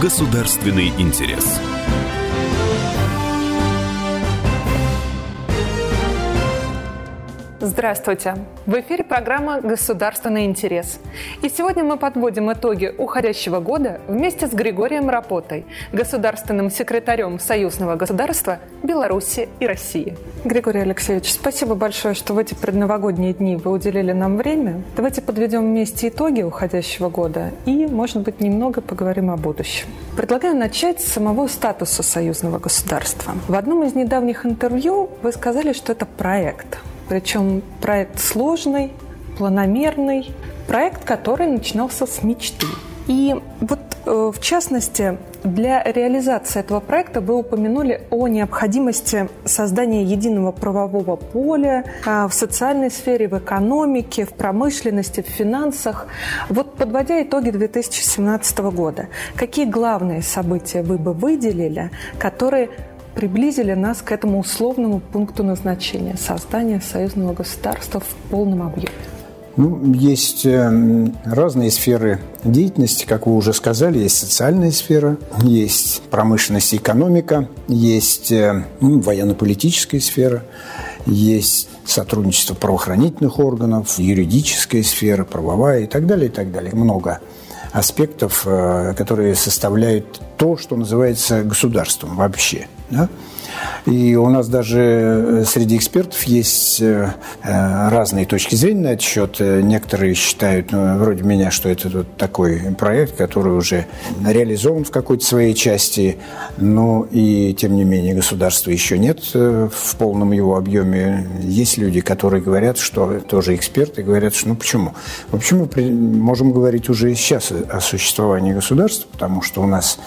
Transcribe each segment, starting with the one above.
Государственный интерес. Здравствуйте! В эфире программа «Государственный интерес». И сегодня мы подводим итоги уходящего года вместе с Григорием Рапотой, государственным секретарем Союзного государства Беларуси и России. Григорий Алексеевич, спасибо большое, что в эти предновогодние дни вы уделили нам время. Давайте подведем вместе итоги уходящего года и, может быть, немного поговорим о будущем. Предлагаю начать с самого статуса союзного государства. В одном из недавних интервью вы сказали, что это проект – причем проект сложный, планомерный, проект, который начинался с мечты. И вот э, в частности, для реализации этого проекта вы упомянули о необходимости создания единого правового поля а, в социальной сфере, в экономике, в промышленности, в финансах. Вот подводя итоги 2017 года, какие главные события вы бы выделили, которые приблизили нас к этому условному пункту назначения – создания союзного государства в полном объеме? Ну, есть э, разные сферы деятельности, как вы уже сказали, есть социальная сфера, есть промышленность и экономика, есть э, ну, военно-политическая сфера, есть сотрудничество правоохранительных органов, юридическая сфера, правовая и так далее, и так далее. Много аспектов, э, которые составляют то, что называется государством вообще. Да? И у нас даже э, среди экспертов есть э, э, разные точки зрения на этот счет. Некоторые считают, ну, вроде меня, что это вот такой проект, который уже реализован в какой-то своей части, но и, тем не менее, государства еще нет в полном его объеме. Есть люди, которые говорят, что тоже эксперты, говорят, что ну почему? Почему можем говорить уже сейчас о существовании государства, потому что у нас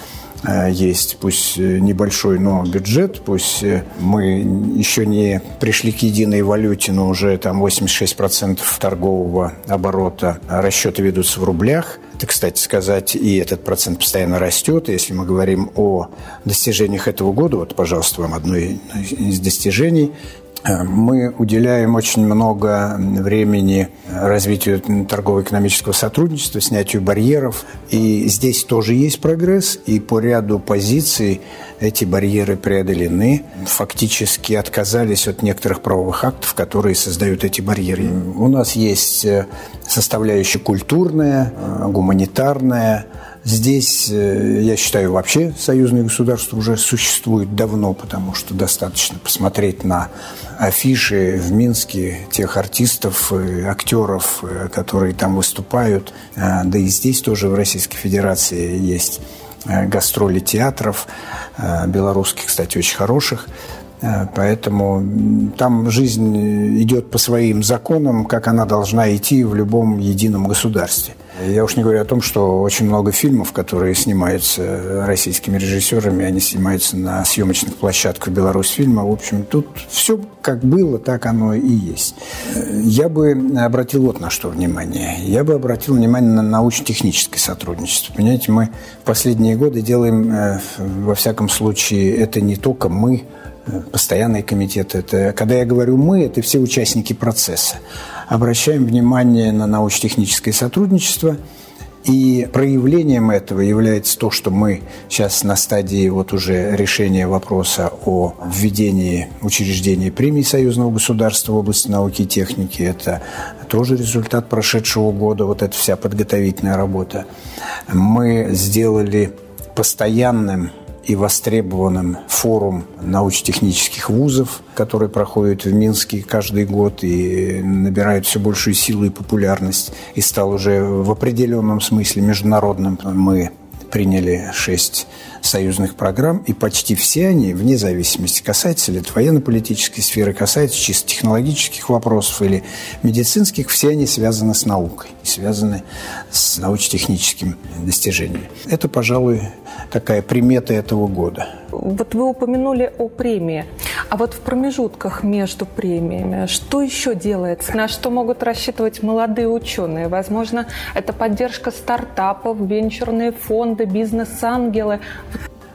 есть, пусть э, небольшой, но бюджет, пусть э, мы еще не пришли к единой валюте, но уже там 86% торгового оборота расчеты ведутся в рублях. Это, кстати сказать, и этот процент постоянно растет. Если мы говорим о достижениях этого года, вот, пожалуйста, вам одно из достижений – мы уделяем очень много времени развитию торгово-экономического сотрудничества, снятию барьеров. И здесь тоже есть прогресс, и по ряду позиций эти барьеры преодолены. Фактически отказались от некоторых правовых актов, которые создают эти барьеры. У нас есть э, составляющая культурная, э, гуманитарная, Здесь, э, я считаю, вообще союзное государство уже существует давно, потому что достаточно посмотреть на афиши в Минске тех артистов, актеров, э, которые там выступают. А, да и здесь тоже в Российской Федерации есть э, гастроли театров, белорусских, кстати, очень хороших. Поэтому там жизнь идет по своим законам, как она должна идти в любом едином государстве. Я уж не говорю о том, что очень много фильмов, которые снимаются российскими режиссерами, они снимаются на съемочных площадках Беларусьфильма. В общем, тут все как было, так оно и есть. Я бы обратил вот на что внимание. Я бы обратил внимание на научно-техническое сотрудничество. Понимаете, мы в последние годы делаем, э, во всяком случае, это не только мы, э, постоянный комитет. Это, когда я говорю «мы», это все участники процесса обращаем внимание на научно-техническое сотрудничество. И проявлением этого является то, что мы сейчас на стадии вот уже решения вопроса о введении учреждения премии союзного государства в области науки и техники. Это тоже результат прошедшего года, вот эта вся подготовительная работа. Мы сделали постоянным и востребованным форум научно-технических вузов, который проходит в Минске каждый год и набирает все большую силу и популярность, и стал уже в определенном смысле международным. Мы приняли шесть союзных программ, и почти все они, вне зависимости, касаются ли это военно-политической сферы, касаются чисто технологических вопросов или медицинских, все они связаны с наукой, связаны с научно-техническим достижением. Это, пожалуй, такая примета этого года. Вот вы упомянули о премии. А вот в промежутках между премиями что еще делается? На что могут рассчитывать молодые ученые? Возможно, это поддержка стартапов, венчурные фонды, бизнес-ангелы.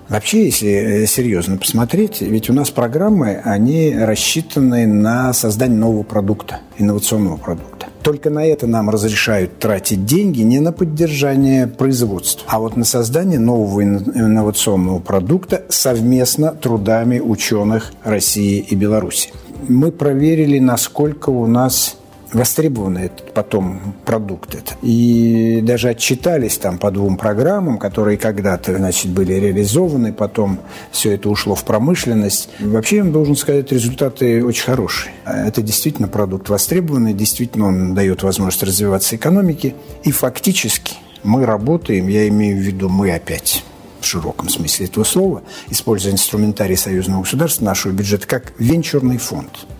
Вообще, если э, серьезно посмотреть, ведь у нас программы, они рассчитаны на создание нового продукта, инновационного продукта. Только на это нам разрешают тратить деньги не на поддержание производства, а вот на создание нового инновационного продукта совместно трудами ученых России и Беларуси. Мы проверили, насколько у нас востребован этот потом продукт это. И даже отчитались там по двум программам, которые когда-то, значит, были реализованы, потом все это ушло в промышленность. Вообще, я должен сказать, результаты очень хорошие. Это действительно продукт востребованный, действительно он дает возможность развиваться экономике. И фактически мы работаем, я имею в виду мы опять, в широком смысле этого слова, используя инструментарий союзного государства, нашего бюджета, как венчурный фонд –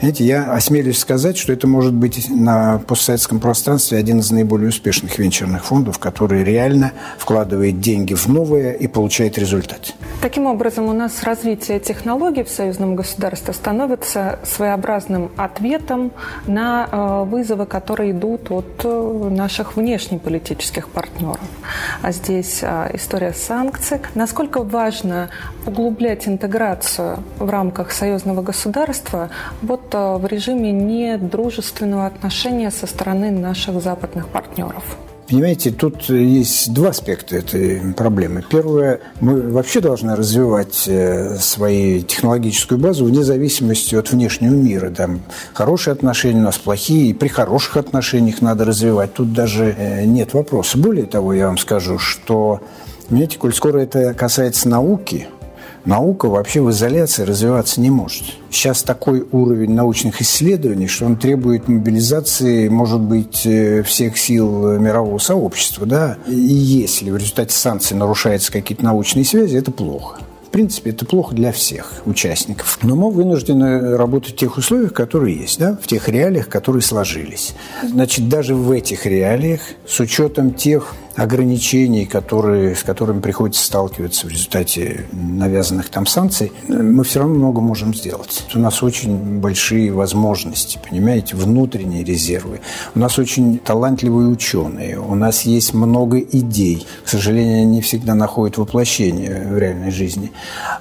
знаете, я осмелюсь сказать, что это может быть на постсоветском пространстве один из наиболее успешных венчурных фондов, который реально вкладывает деньги в новое и получает результат. Таким образом, у нас развитие технологий в союзном государстве становится своеобразным ответом на э, вызовы, которые идут от э, наших внешнеполитических партнеров. А здесь э, история санкций. Насколько важно углублять интеграцию в рамках союзного государства вот в режиме недружественного отношения со стороны наших западных партнеров? Понимаете, тут есть два аспекта этой проблемы. Первое, мы вообще должны развивать э, свою технологическую базу вне зависимости от внешнего мира. Там хорошие отношения у нас плохие, и при хороших отношениях надо развивать. Тут даже э, нет вопроса. Более того, я вам скажу, что, понимаете, коль скоро это касается науки – наука вообще в изоляции развиваться не может. Сейчас такой уровень научных исследований, что он требует мобилизации, может быть, э, всех сил мирового сообщества. Да? И если в результате санкций нарушаются какие-то научные связи, это плохо. В принципе, это плохо для всех участников. Но мы вынуждены работать в тех условиях, которые есть, да? в тех реалиях, которые сложились. Значит, даже в этих реалиях, с учетом тех ограничений, которые, с которыми приходится сталкиваться в результате навязанных там санкций, мы все равно много можем сделать. У нас очень большие возможности, понимаете, внутренние резервы. У нас очень талантливые ученые, у нас есть много идей. К сожалению, они не всегда находят воплощение в реальной жизни.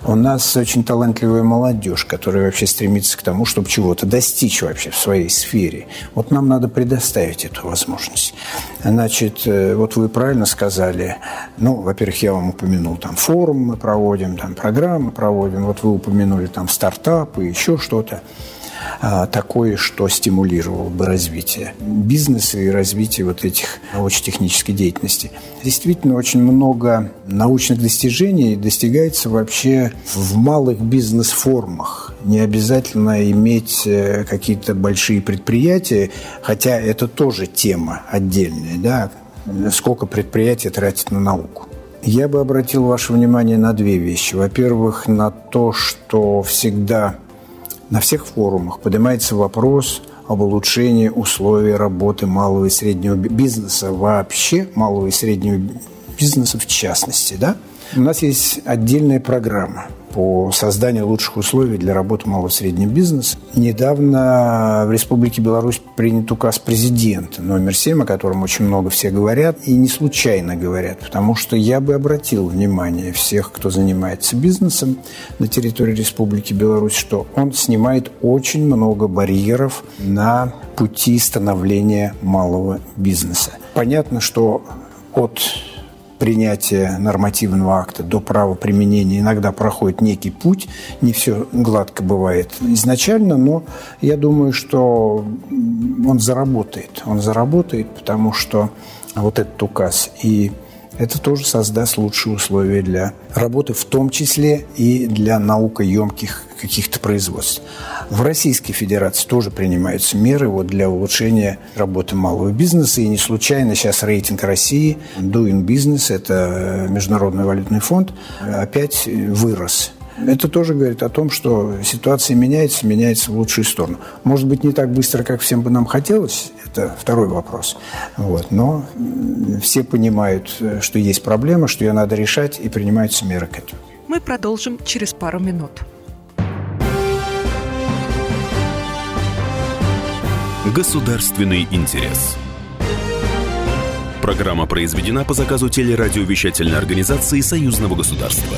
У нас очень талантливая молодежь, которая вообще стремится к тому, чтобы чего-то достичь вообще в своей сфере. Вот нам надо предоставить эту возможность. Значит, э, вот вы про правильно сказали. Ну, во-первых, я вам упомянул, там форум мы проводим, там программы проводим. Вот вы упомянули там стартапы, еще что-то а, такое, что стимулировало бы развитие бизнеса и развитие вот этих научно-технической деятельности. Действительно, очень много научных достижений достигается вообще в малых бизнес-формах. Не обязательно иметь э, какие-то большие предприятия, хотя это тоже тема отдельная, да, сколько предприятий тратит на науку. Я бы обратил ваше внимание на две вещи. Во-первых, на то, что всегда на всех форумах поднимается вопрос об улучшении условий работы малого и среднего бизнеса вообще, малого и среднего бизнеса в частности. Да? У нас есть отдельная программа по созданию лучших условий для работы малого и среднего бизнеса. Недавно в Республике Беларусь принят указ президента номер 7, о котором очень много все говорят, и не случайно говорят, потому что я бы обратил внимание всех, кто занимается бизнесом на территории Республики Беларусь, что он снимает очень много барьеров на пути становления малого бизнеса. Понятно, что от принятия нормативного акта до права применения иногда проходит некий путь, не все гладко бывает изначально, но я думаю, что он заработает. Он заработает, потому что вот этот указ и это тоже создаст лучшие условия для работы, в том числе и для наукоемких каких-то производств. В Российской Федерации тоже принимаются меры вот для улучшения работы малого бизнеса. И не случайно сейчас рейтинг России Doing Business, это Международный валютный фонд, опять вырос. Это тоже говорит о том, что ситуация меняется, меняется в лучшую сторону. Может быть, не так быстро, как всем бы нам хотелось, это второй вопрос. Вот. Но все понимают, что есть проблема, что ее надо решать, и принимаются меры к этому. Мы продолжим через пару минут. Государственный интерес. Программа произведена по заказу телерадиовещательной организации Союзного государства.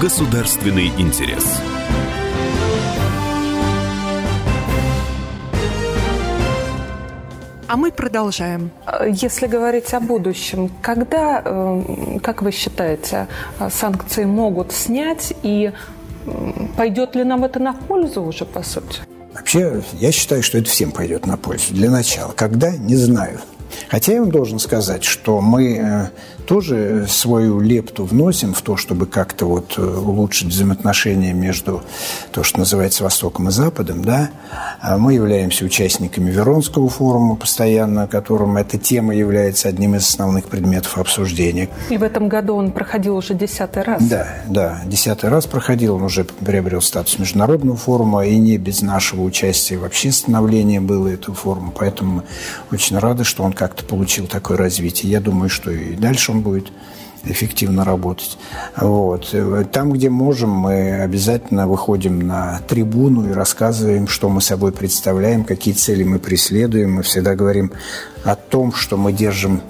Государственный интерес. А мы продолжаем. Если говорить о будущем, когда, э, как вы считаете, санкции могут снять и пойдет ли нам это на пользу уже, по сути? Вообще, я считаю, что это всем пойдет на пользу. Для начала. Когда? Не знаю. Хотя я вам должен сказать, что мы э, тоже свою лепту вносим в то, чтобы как-то вот э, улучшить взаимоотношения между то, что называется Востоком и Западом, да. А мы являемся участниками Веронского форума постоянно, которым эта тема является одним из основных предметов обсуждения. И в этом году он проходил уже десятый раз. Да, да, десятый раз проходил, он уже приобрел статус международного форума, и не без нашего участия вообще становление было этого форума, поэтому мы очень рады, что он как-то получил такое развитие. Я думаю, что и дальше он будет эффективно работать. Вот. Там, где можем, мы обязательно выходим на трибуну и рассказываем, что мы собой представляем, какие цели мы преследуем. Мы всегда говорим о том, что мы держим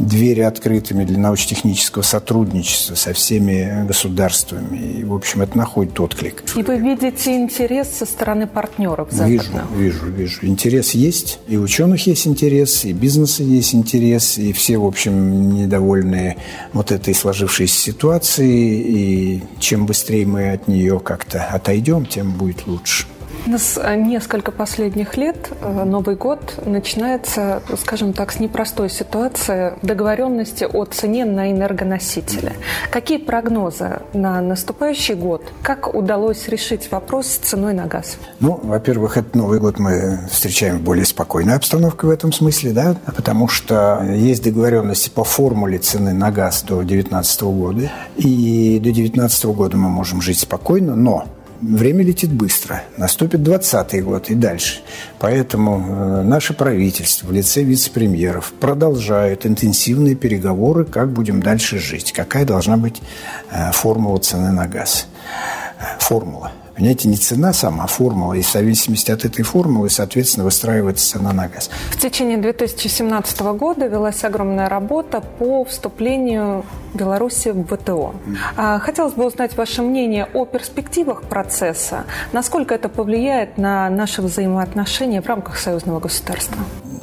двери открытыми для научно-технического сотрудничества со всеми государствами. И, в общем, это находит отклик. И вы видите интерес со стороны партнеров западных? Вижу, вижу, вижу. Интерес есть. И ученых есть интерес, и бизнеса есть интерес, и все, в общем, недовольны вот этой сложившейся ситуацией. И чем быстрее мы от нее как-то отойдем, тем будет лучше. С э, несколько последних лет э, Новый год начинается, скажем так, с непростой ситуации договоренности о цене на энергоносители. Какие прогнозы на наступающий год? Как удалось решить вопрос с ценой на газ? Ну, во-первых, этот Новый год мы встречаем в более спокойной обстановке в этом смысле, да, потому что есть договоренности по формуле цены на газ до 2019 года, и до 2019 года мы можем жить спокойно, но время летит быстро. Наступит 20 год и дальше. Поэтому э, наше правительство в лице вице-премьеров продолжает интенсивные переговоры, как будем дальше жить, какая должна быть э, формула цены на газ. Э, формула. Понимаете, не цена сама, а формула. И в зависимости от этой формулы, соответственно, выстраивается цена на газ. В течение 2017 года велась огромная работа по вступлению Беларуси в ВТО. А, хотелось бы узнать ваше мнение о перспективах процесса. Насколько это повлияет на наши взаимоотношения в рамках союзного государства?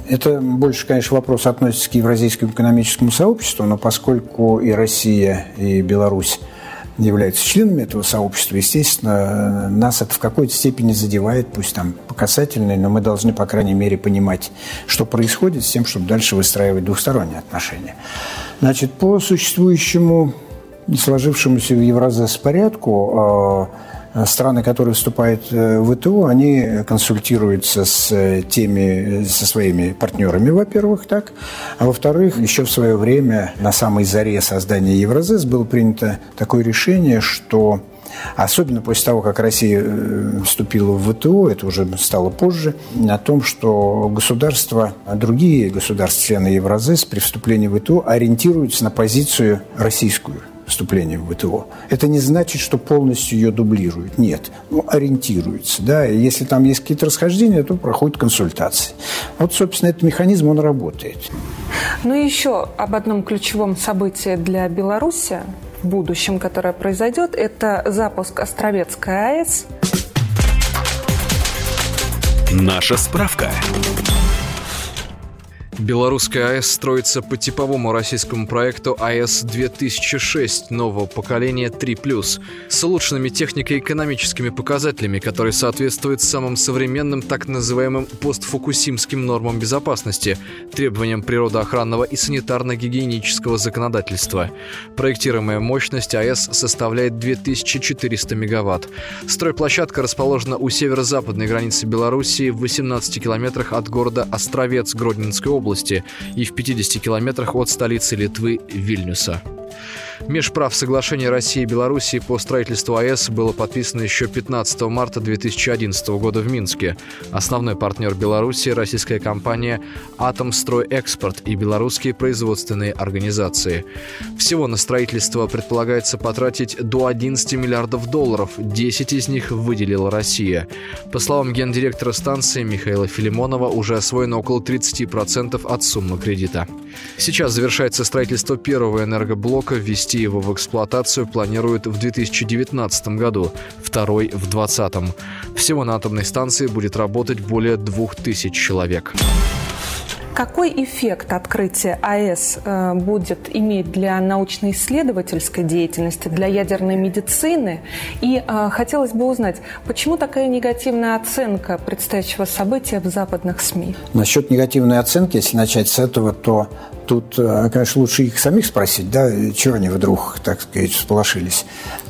Это больше, конечно, вопрос относится к Евразийскому экономическому сообществу, но поскольку и Россия, и Беларусь являются членами этого сообщества, естественно, нас это в какой-то степени задевает, пусть там по но мы должны, по крайней мере, понимать, что происходит с тем, чтобы дальше выстраивать двухсторонние отношения. Значит, по существующему сложившемуся в Евразес порядку Э, страны, которые вступают э, в ВТО, они консультируются с э, теми, со своими партнерами, во-первых, так, а во-вторых, еще в свое время на самой заре создания Евразес было принято такое решение, что Особенно после того, как Россия вступила в ВТО, это уже стало позже, о том, что государства, другие государства, члены Евразес при вступлении в ВТО ориентируются на позицию российскую – вступления в ВТО. Это не значит, что полностью ее дублируют. Нет. Ну, ориентируются. Да? И если там есть какие-то расхождения, то проходят консультации. Вот, собственно, этот механизм, он работает. Ну и еще об одном ключевом событии для Беларуси в будущем, которое произойдет, это запуск Островецкой АЭС. Наша справка. Белорусская АЭС строится по типовому российскому проекту АЭС-2006 нового поколения 3+, с улучшенными технико-экономическими показателями, которые соответствуют самым современным так называемым постфукусимским нормам безопасности, требованиям природоохранного и санитарно-гигиенического законодательства. Проектируемая мощность АЭС составляет 2400 мегаватт. Стройплощадка расположена у северо-западной границы Белоруссии в 18 километрах от города Островец Гродненской области области и в 50 километрах от столицы Литвы Вильнюса. Межправ соглашение России и Белоруссии по строительству АЭС было подписано еще 15 марта 2011 года в Минске. Основной партнер Беларуси – российская компания «Атомстройэкспорт» и белорусские производственные организации. Всего на строительство предполагается потратить до 11 миллиардов долларов, 10 из них выделила Россия. По словам гендиректора станции Михаила Филимонова, уже освоено около 30% от суммы кредита. Сейчас завершается строительство первого энергоблока. Ввести его в эксплуатацию планируют в 2019 году, второй в 2020. Всего на атомной станции будет работать более 2000 человек. Какой эффект открытие АЭС э, будет иметь для научно-исследовательской деятельности, для ядерной медицины? И э, хотелось бы узнать, почему такая негативная оценка предстоящего события в западных СМИ? Насчет негативной оценки, если начать с этого, то Тут, э, конечно, лучше их самих спросить, да, чего они вдруг, так сказать, всполошились.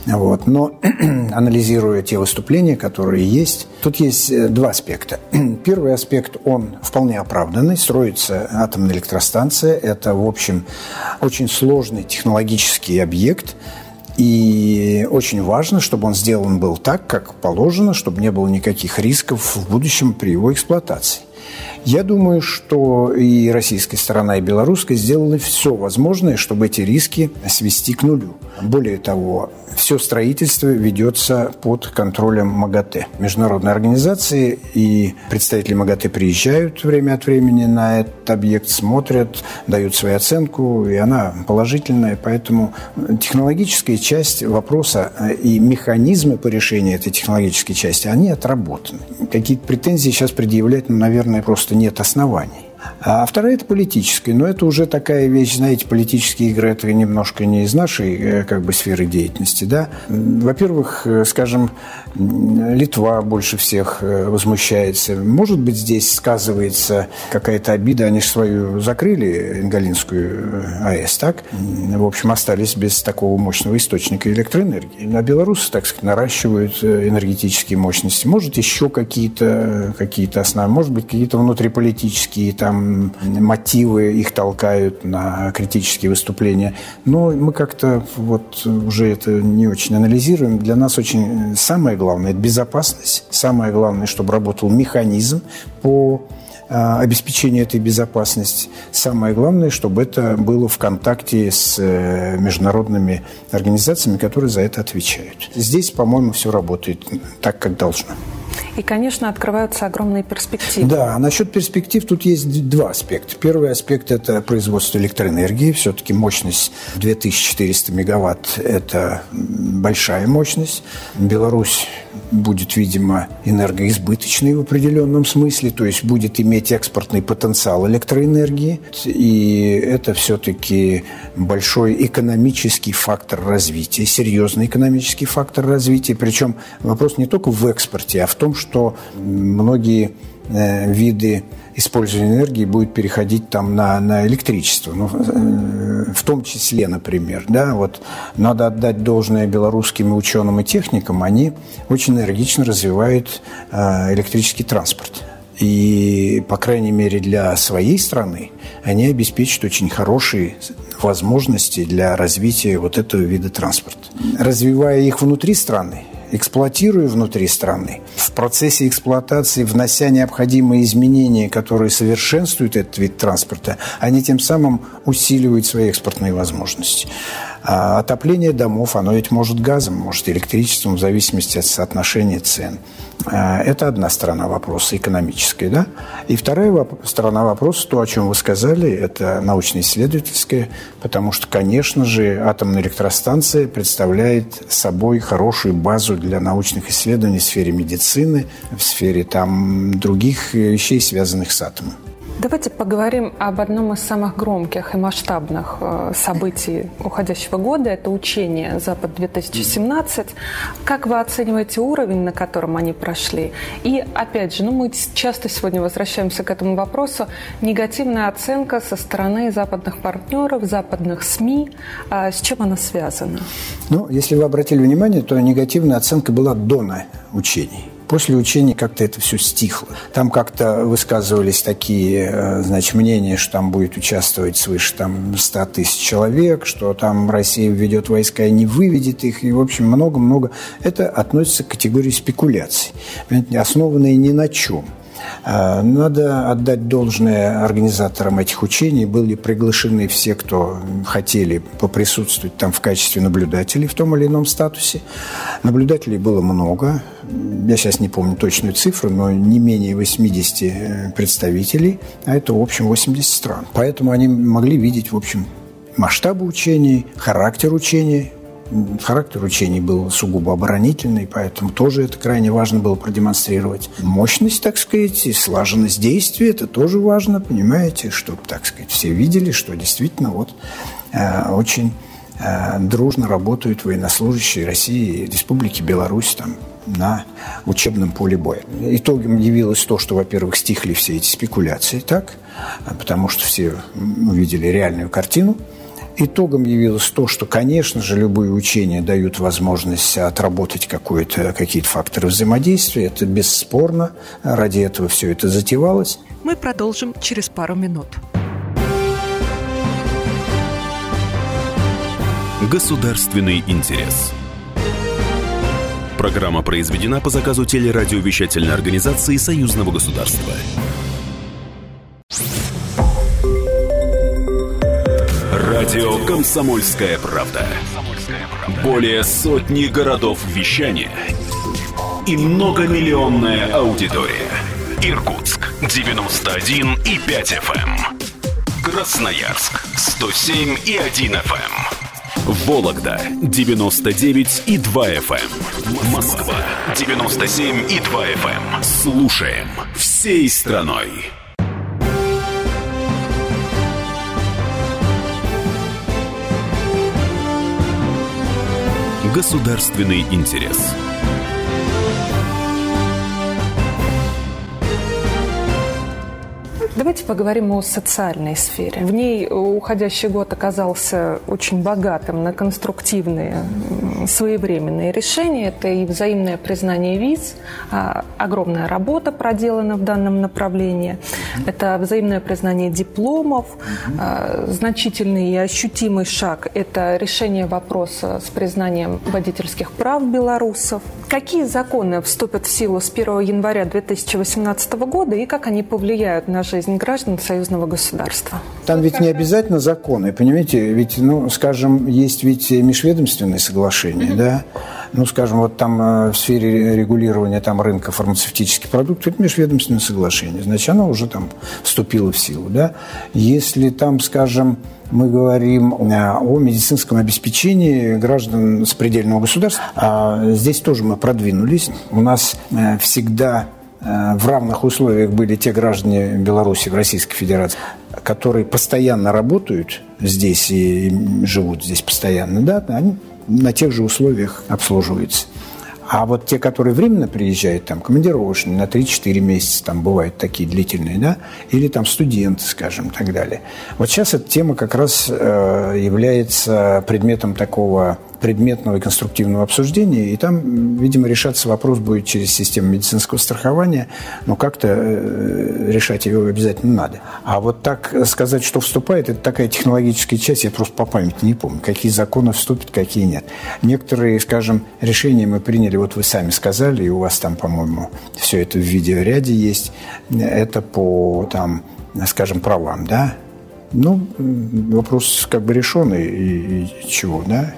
Вот. Но анализируя те выступления, которые есть, тут есть э, два аспекта. Первый аспект, он вполне оправданный. Строится атомная электростанция. Это, в общем, очень сложный технологический объект. И очень важно, чтобы он сделан был так, как положено, чтобы не было никаких рисков в будущем при его эксплуатации. Я думаю, что и российская сторона, и белорусская сделали все возможное, чтобы эти риски свести к нулю. Более того, все строительство ведется под контролем МАГАТЭ. Международные организации и представители МАГАТЭ приезжают время от времени на этот объект, смотрят, дают свою оценку, и она положительная. Поэтому технологическая часть вопроса и механизмы по решению этой технологической части, они отработаны. Какие-то претензии сейчас предъявлять, ну, наверное, просто нет оснований. А вторая – это политическая. Но это уже такая вещь, знаете, политические игры – это немножко не из нашей э, как бы, сферы деятельности. Да? Во-первых, э, скажем, Литва больше всех э, возмущается. Может быть, здесь сказывается какая-то обида. Они же свою закрыли, Ингалинскую АЭС, так? В общем, остались без такого мощного источника электроэнергии. А белорусы, так сказать, наращивают энергетические мощности. Может, еще какие-то какие основы, может быть, какие-то внутриполитические там мотивы их толкают на критические выступления. Но мы как-то вот уже это не очень анализируем. Для нас очень самое главное – это безопасность. Самое главное, чтобы работал механизм по а, обеспечению этой безопасности. Самое главное, чтобы это было в контакте с э, международными организациями, которые за это отвечают. Здесь, по-моему, все работает так, как должно. И, конечно, открываются огромные перспективы. Да, а насчет перспектив тут есть два аспекта. Первый аспект – это производство электроэнергии. Все-таки мощность 2400 мегаватт – это большая мощность. Беларусь будет, видимо, энергоизбыточной в определенном смысле, то есть будет иметь экспортный потенциал электроэнергии. И это все-таки большой экономический фактор развития, серьезный экономический фактор развития. Причем вопрос не только в экспорте, а в том, что многие э, виды использования энергии будет переходить там на, на электричество. Ну, э, в том числе, например, да, вот надо отдать должное белорусским ученым и техникам, они очень энергично развивают э, электрический транспорт. И, по крайней мере, для своей страны они обеспечат очень хорошие возможности для развития вот этого вида транспорта. Развивая их внутри страны, эксплуатируя внутри страны, в процессе эксплуатации внося необходимые изменения, которые совершенствуют этот вид транспорта, они тем самым усиливают свои экспортные возможности. А отопление домов, оно ведь может газом, может электричеством, в зависимости от соотношения цен. А, это одна сторона вопроса, экономическая. Да? И вторая сторона вопроса, то, о чем вы сказали, это научно-исследовательская, потому что, конечно же, атомная электростанция представляет собой хорошую базу для научных исследований в сфере медицины, в сфере там, других вещей, связанных с атомом. Давайте поговорим об одном из самых громких и масштабных э, событий уходящего года. Это учение «Запад-2017». Как вы оцениваете уровень, на котором они прошли? И, опять же, ну, мы часто сегодня возвращаемся к этому вопросу. Негативная оценка со стороны западных партнеров, западных СМИ. А с чем она связана? Ну, если вы обратили внимание, то негативная оценка была до учений. После учений как-то это все стихло. Там как-то высказывались такие, э, значит, мнения, что там будет участвовать свыше там 100 тысяч человек, что там Россия введет войска и не выведет их, и, в общем, много-много. Это относится к категории спекуляций, основанные ни на чем. А, надо отдать должное организаторам этих учений. Были приглашены все, кто хотели поприсутствовать там в качестве наблюдателей в том или ином статусе. Наблюдателей было много. Я сейчас не помню точную цифру, но не менее 80 э, представителей, а это, в общем, 80 стран. Поэтому они могли видеть, в общем, масштабы учений, характер учений, Характер учений был сугубо оборонительный, поэтому тоже это крайне важно было продемонстрировать. Мощность, так сказать, и слаженность действий – это тоже важно, понимаете, чтобы, так сказать, все видели, что действительно вот э, очень э, дружно работают военнослужащие России и Республики Беларусь там, на учебном поле боя. Итогом явилось то, что, во-первых, стихли все эти спекуляции, так, потому что все увидели реальную картину – Итогом явилось то, что, конечно же, любые учения дают возможность отработать какие-то факторы взаимодействия. Это бесспорно. Ради этого все это затевалось. Мы продолжим через пару минут. Государственный интерес. Программа произведена по заказу телерадиовещательной организации Союзного государства. Радио «Комсомольская правда». Более сотни городов вещания и многомиллионная аудитория. Иркутск 91 и 5 FM. Эм. Красноярск 107 и 1 FM. Эм. Вологда 99 и 2 FM. Эм. Москва 97 и 2 FM. Слушаем всей страной. Государственный интерес. Давайте поговорим о социальной сфере. В ней уходящий год оказался очень богатым на конструктивные, своевременные решения. Это и взаимное признание виз, а, огромная работа проделана в данном направлении. Это взаимное признание дипломов, а, значительный и ощутимый шаг – это решение вопроса с признанием водительских прав белорусов. Какие законы вступят в силу с 1 января 2018 года и как они повлияют на жизнь жизнь граждан союзного государства. Там ведь не обязательно законы, понимаете? Ведь, ну, скажем, есть ведь межведомственные соглашения, mm-hmm. да? Ну, скажем, вот там э, в сфере регулирования там, рынка фармацевтических продуктов это межведомственное соглашение. Значит, оно уже там вступило в силу, да? Если там, скажем, мы говорим э, о медицинском обеспечении граждан с предельного государства. А здесь тоже мы продвинулись. У нас э, всегда в равных условиях были те граждане Беларуси Российской Федерации, которые постоянно работают здесь и живут здесь постоянно, да, они на тех же условиях обслуживаются. А вот те, которые временно приезжают, там, командировочные, на 3-4 месяца, там, бывают такие длительные, да, или там студенты, скажем, и так далее. Вот сейчас эта тема как раз э, является предметом такого предметного и конструктивного обсуждения, и там, видимо, решаться вопрос будет через систему медицинского страхования, но как-то э, решать его обязательно надо. А вот так сказать, что вступает, это такая технологическая часть, я просто по памяти не помню, какие законы вступят, какие нет. Некоторые, скажем, решения мы приняли, вот вы сами сказали, и у вас там, по-моему, все это в видеоряде есть, это по, там, скажем, правам, да, ну, вопрос как бы решенный, и, и чего, да?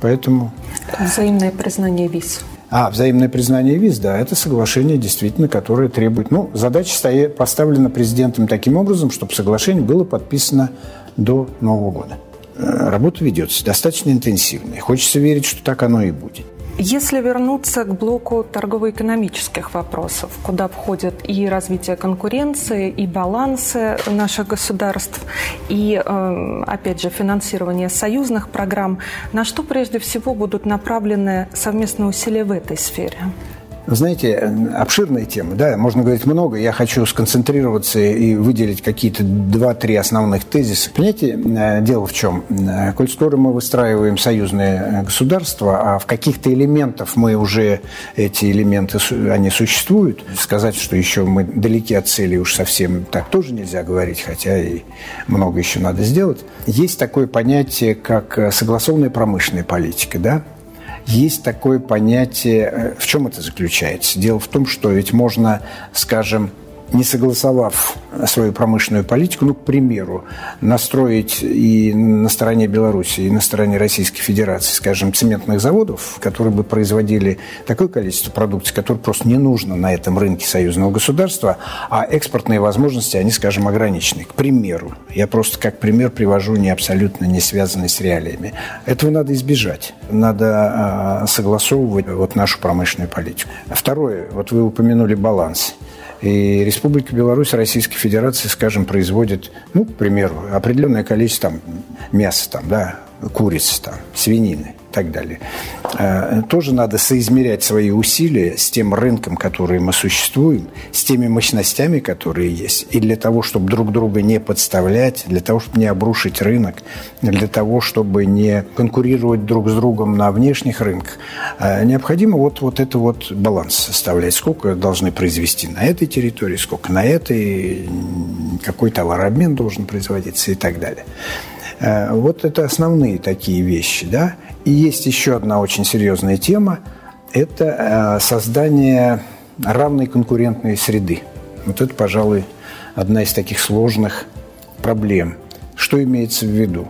Поэтому... Взаимное признание виз. А, взаимное признание виз, да, это соглашение действительно, которое требует... Ну, задача стоит, поставлена президентом таким образом, чтобы соглашение было подписано до Нового года. Э, работа ведется достаточно интенсивно. хочется верить, что так оно и будет. Если вернуться к блоку торгово-экономических вопросов, куда входят и развитие конкуренции, и балансы наших государств, и, э, опять же, финансирование союзных программ, на что прежде всего будут направлены совместные усилия в этой сфере? Знаете, обширная тема, да, можно говорить много. Я хочу сконцентрироваться и выделить какие-то два-три основных тезиса. Понимаете, э, дело в чем? Э, коль скоро мы выстраиваем союзное государство, а в каких-то элементах мы уже, эти элементы, они существуют, сказать, что еще мы далеки от цели уж совсем так тоже нельзя говорить, хотя и много еще надо сделать. Есть такое понятие, как э, согласованная промышленная политика, да, есть такое понятие, э, в чем это заключается? Дело в том, что ведь можно, скажем, не согласовав свою промышленную политику, ну, к примеру, настроить и на стороне Беларуси, и на стороне Российской Федерации, скажем, цементных заводов, которые бы производили такое количество продукции, которое просто не нужно на этом рынке союзного государства, а экспортные возможности, они, скажем, ограничены. К примеру, я просто как пример привожу не абсолютно не связанный с реалиями. Этого надо избежать. Надо э, согласовывать вот нашу промышленную политику. Второе, вот вы упомянули баланс. И Республика Беларусь Российской Федерации, скажем, производит, ну, к примеру, определенное количество там, мяса, там, да, курицы, там, свинины так далее. Э, тоже надо соизмерять свои усилия с тем рынком, который мы существуем, с теми мощностями, которые есть. И для того, чтобы друг друга не подставлять, для того, чтобы не обрушить рынок, для того, чтобы не конкурировать друг с другом на внешних рынках, э, необходимо вот, вот это вот баланс составлять. Сколько должны произвести на этой территории, сколько на этой, какой товарообмен должен производиться и так далее. Э, вот это основные такие вещи, да. И есть еще одна очень серьезная тема – это э, создание равной конкурентной среды. Вот это, пожалуй, одна из таких сложных проблем. Что имеется в виду?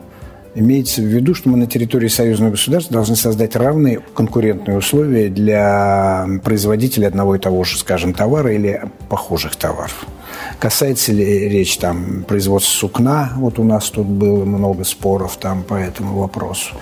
Имеется в виду, что мы на территории союзного государства должны создать равные конкурентные условия для производителей одного и того же, скажем, товара или похожих товаров. Касается ли речь там производства сукна, вот у нас тут было много споров там по этому вопросу,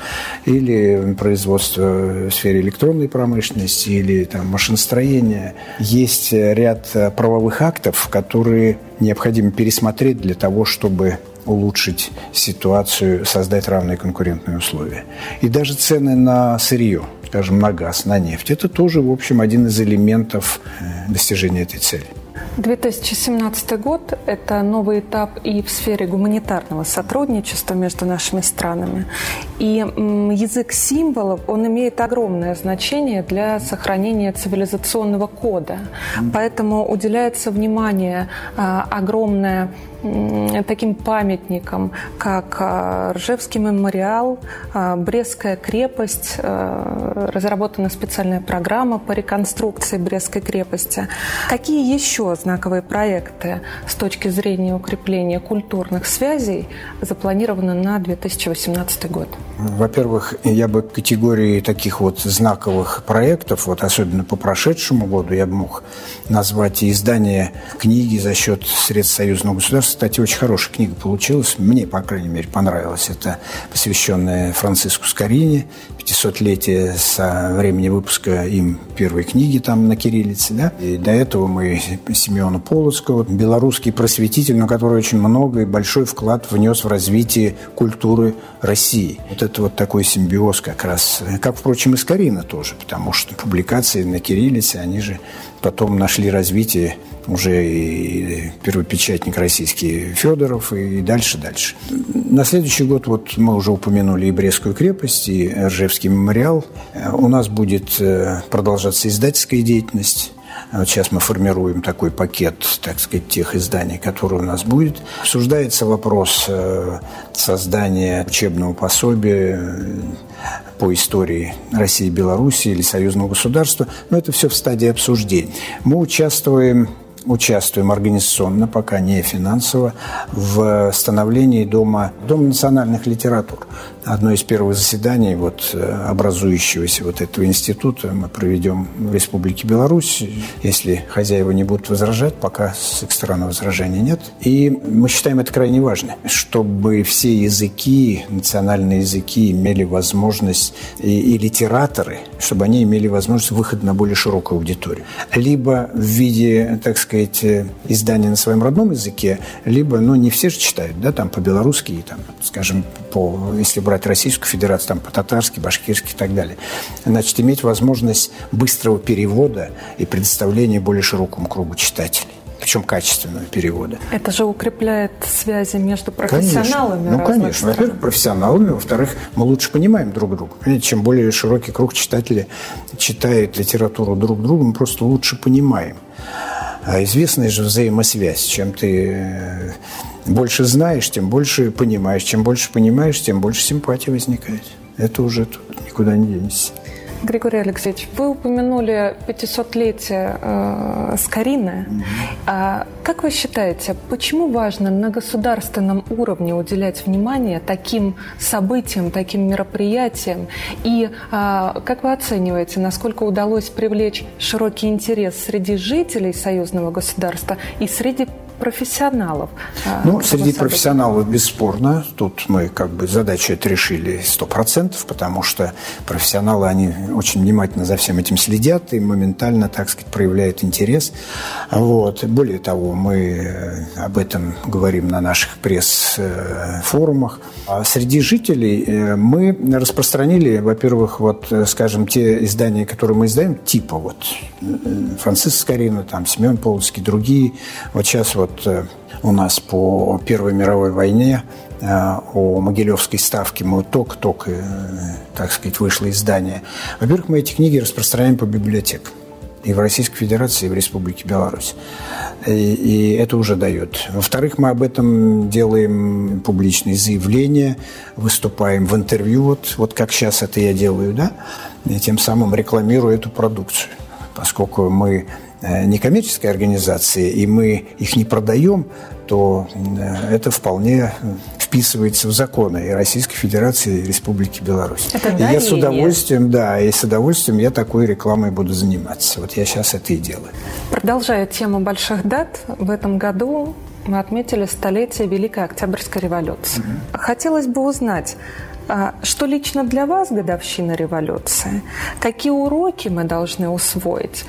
или производство в сфере электронной промышленности, или там машиностроения. Есть ряд правовых актов, которые необходимо пересмотреть для того, чтобы улучшить ситуацию, создать равные конкурентные условия. И даже цены на сырье, скажем, на газ, на нефть, это тоже, в общем, один из элементов э, достижения этой цели. 2017 год – это новый этап и в сфере гуманитарного сотрудничества между нашими странами. И язык символов, он имеет огромное значение для сохранения цивилизационного кода. Поэтому уделяется внимание а, огромное таким памятникам, как а, Ржевский мемориал, а, Брестская крепость, разработана специальная программа по реконструкции Брестской крепости. Какие еще знаковые проекты с точки зрения укрепления культурных связей запланированы на 2018 год? Во-первых, я бы категории таких вот знаковых проектов, вот особенно по прошедшему году, я бы мог назвать и издание книги за счет средств союзного государства кстати, очень хорошая книга получилась. Мне, по крайней мере, понравилась. Это посвященная Франциску Скорине, 500-летие со времени выпуска им первой книги там на кириллице. Да? И до этого мы Симеона Полоцкого, белорусский просветитель, но который очень много и большой вклад внес в развитие культуры России. Вот это вот такой симбиоз как раз. Как, впрочем, и Скорина тоже, потому что публикации на кириллице, они же потом нашли развитие уже и первопечатник российский Федоров, и дальше, дальше. На следующий год, вот мы уже упомянули и Брестскую крепость, и Ржевский мемориал. У нас будет э, продолжаться издательская деятельность. Вот сейчас мы формируем такой пакет, так сказать, тех изданий, которые у нас будет. Обсуждается вопрос э, создания учебного пособия по истории России и Беларуси или союзного государства, но это все в стадии обсуждений. Мы участвуем участвуем организационно, пока не финансово, в становлении Дома, Дома национальных литератур. Одно из первых заседаний вот, э, образующегося вот этого института мы проведем в Республике Беларусь, если хозяева не будут возражать, пока с их стороны возражений нет. И мы считаем это крайне важно, чтобы все языки, национальные языки имели возможность, и, и литераторы, чтобы они имели возможность выхода на более широкую аудиторию. Либо в виде, так сказать, э, издания на своем родном языке, либо, ну, не все же читают, да, там по-белорусски, там, скажем, по, если брать брать Российскую Федерацию, там по-татарски, башкирски и так далее. Значит, иметь возможность быстрого перевода и предоставления более широкому кругу читателей причем качественного перевода. Это же укрепляет связи между профессионалами. Конечно. Ну, конечно. Во-первых, профессионалами, во-вторых, мы лучше понимаем друг друга. Понимаете, чем более широкий круг читателей читает литературу друг друга, мы просто лучше понимаем. А известная же взаимосвязь. Чем ты э, больше знаешь, тем больше понимаешь. Чем больше понимаешь, тем больше симпатии возникает. Это уже тут никуда не денешься. Григорий Алексеевич, вы упомянули 500-летие э, Скорины. Mm-hmm. А, как вы считаете, почему важно на государственном уровне уделять внимание таким событиям, таким мероприятиям? И а, как вы оцениваете, насколько удалось привлечь широкий интерес среди жителей союзного государства и среди профессионалов? А, ну, среди события? профессионалов бесспорно. Тут мы как бы задачу это решили сто процентов, потому что профессионалы, они очень внимательно за всем этим следят и моментально, так сказать, проявляют интерес. Вот. Более того, мы э, об этом говорим на наших пресс-форумах. А среди жителей э, мы распространили, во-первых, вот, э, скажем, те издания, которые мы издаем, типа вот Франциск Скорина, там, Семен Полоцкий, другие. Вот сейчас вот вот э, у нас по Первой мировой войне э, о Могилевской ставке мы только-только, э, так сказать, вышло издание. Во-первых, мы эти книги распространяем по библиотекам и в Российской Федерации, и в Республике Беларусь. И, и это уже дает. Во-вторых, мы об этом делаем публичные заявления, выступаем в интервью, вот, вот как сейчас это я делаю, да, и тем самым рекламирую эту продукцию. Поскольку мы некоммерческие организации, и мы их не продаем, то э, это вполне вписывается в законы и Российской Федерации, и Республики Беларусь. Это и я с удовольствием, да, и с удовольствием я такой рекламой буду заниматься. Вот я сейчас это и делаю. Продолжая тему больших дат, в этом году мы отметили столетие Великой Октябрьской революции. Mm-hmm. Хотелось бы узнать, а, что лично для вас годовщина революции? Какие уроки мы должны усвоить?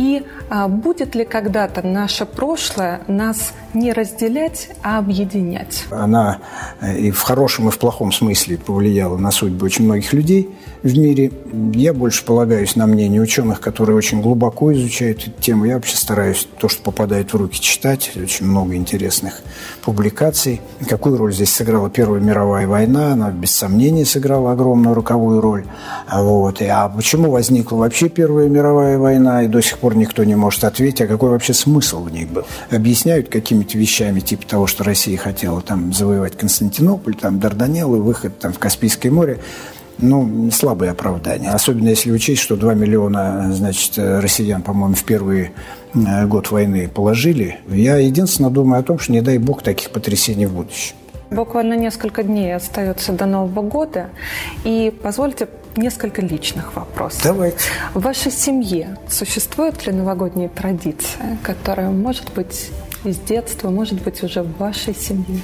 И а, будет ли когда-то наше прошлое нас не разделять, а объединять? Она э, и в хорошем, и в плохом смысле повлияла на судьбу очень многих людей в мире. Я больше полагаюсь на мнение ученых, которые очень глубоко изучают эту тему. Я вообще стараюсь то, что попадает в руки, читать. Очень много интересных публикаций. Какую роль здесь сыграла Первая мировая война? Она, без сомнения, сыграла огромную роковую роль. Вот. И, а почему возникла вообще Первая мировая война, и до сих пор никто не может ответить, а какой вообще смысл в ней был? Объясняют какими-то вещами, типа того, что Россия хотела там завоевать Константинополь, там Дарданеллы, выход там в Каспийское море ну, слабое оправдание. Особенно если учесть, что 2 миллиона, значит, россиян, по-моему, в первый э, год войны положили. Я единственно думаю о том, что не дай бог таких потрясений в будущем. Буквально несколько дней остается до Нового года. И позвольте несколько личных вопросов. Давайте. В вашей семье существует ли новогодняя традиция, которая может быть из детства, может быть уже в вашей семье?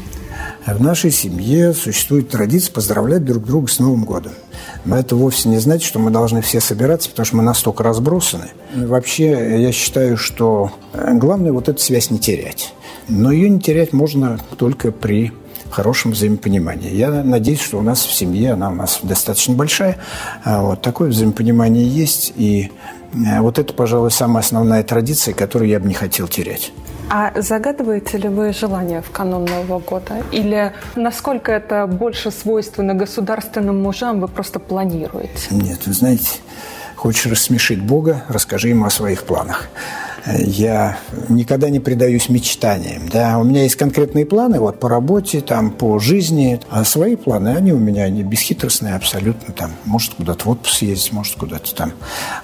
В нашей семье существует традиция поздравлять друг друга с Новым годом. Но это вовсе не значит, что мы должны все собираться, потому что мы настолько разбросаны. Вообще, я считаю, что главное вот эту связь не терять. Но ее не терять можно только при хорошем взаимопонимании. Я надеюсь, что у нас в семье, она у нас достаточно большая, а вот такое взаимопонимание есть, и э, вот это, пожалуй, самая основная традиция, которую я бы не хотел терять. А загадываете ли вы желание в канун Нового года? Или насколько это больше свойственно государственным мужам, вы просто планируете? Нет, вы знаете, хочешь рассмешить Бога, расскажи ему о своих планах я никогда не предаюсь мечтаниям. Да? У меня есть конкретные планы вот, по работе, там, по жизни, а свои планы, они у меня они бесхитростные абсолютно. Там, может, куда-то в отпуск съездить, может, куда-то там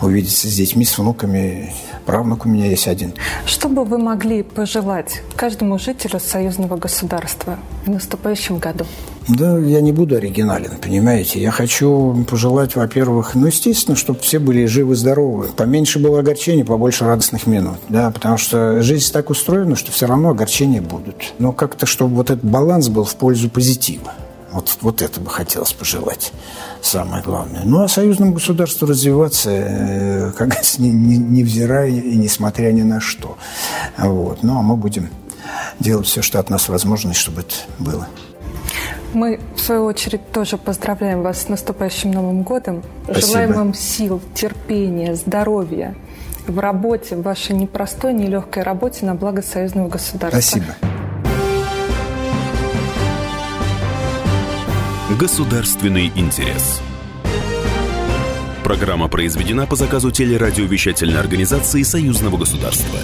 увидеться с детьми, с внуками. Правнук у меня есть один. Что бы вы могли пожелать каждому жителю союзного государства в наступающем году? Да, я не буду оригинален, понимаете. Я хочу пожелать, во-первых, ну, естественно, чтобы все были живы-здоровы. Поменьше было огорчений, побольше радостных минут. Да, потому что жизнь так устроена, что все равно огорчения будут. Но как-то, чтобы вот этот баланс был в пользу позитива. Вот, вот это бы хотелось пожелать, самое главное. Ну, а союзному государству развиваться, э, как говорится, невзирая и несмотря ни на что. Вот. Ну, а мы будем делать все, что от нас возможно, чтобы это было. Мы, в свою очередь, тоже поздравляем вас с наступающим Новым годом. Спасибо. Желаем вам сил, терпения, здоровья в работе, в вашей непростой, нелегкой работе на благо союзного государства. Спасибо. Государственный интерес. Программа произведена по заказу телерадиовещательной организации Союзного государства.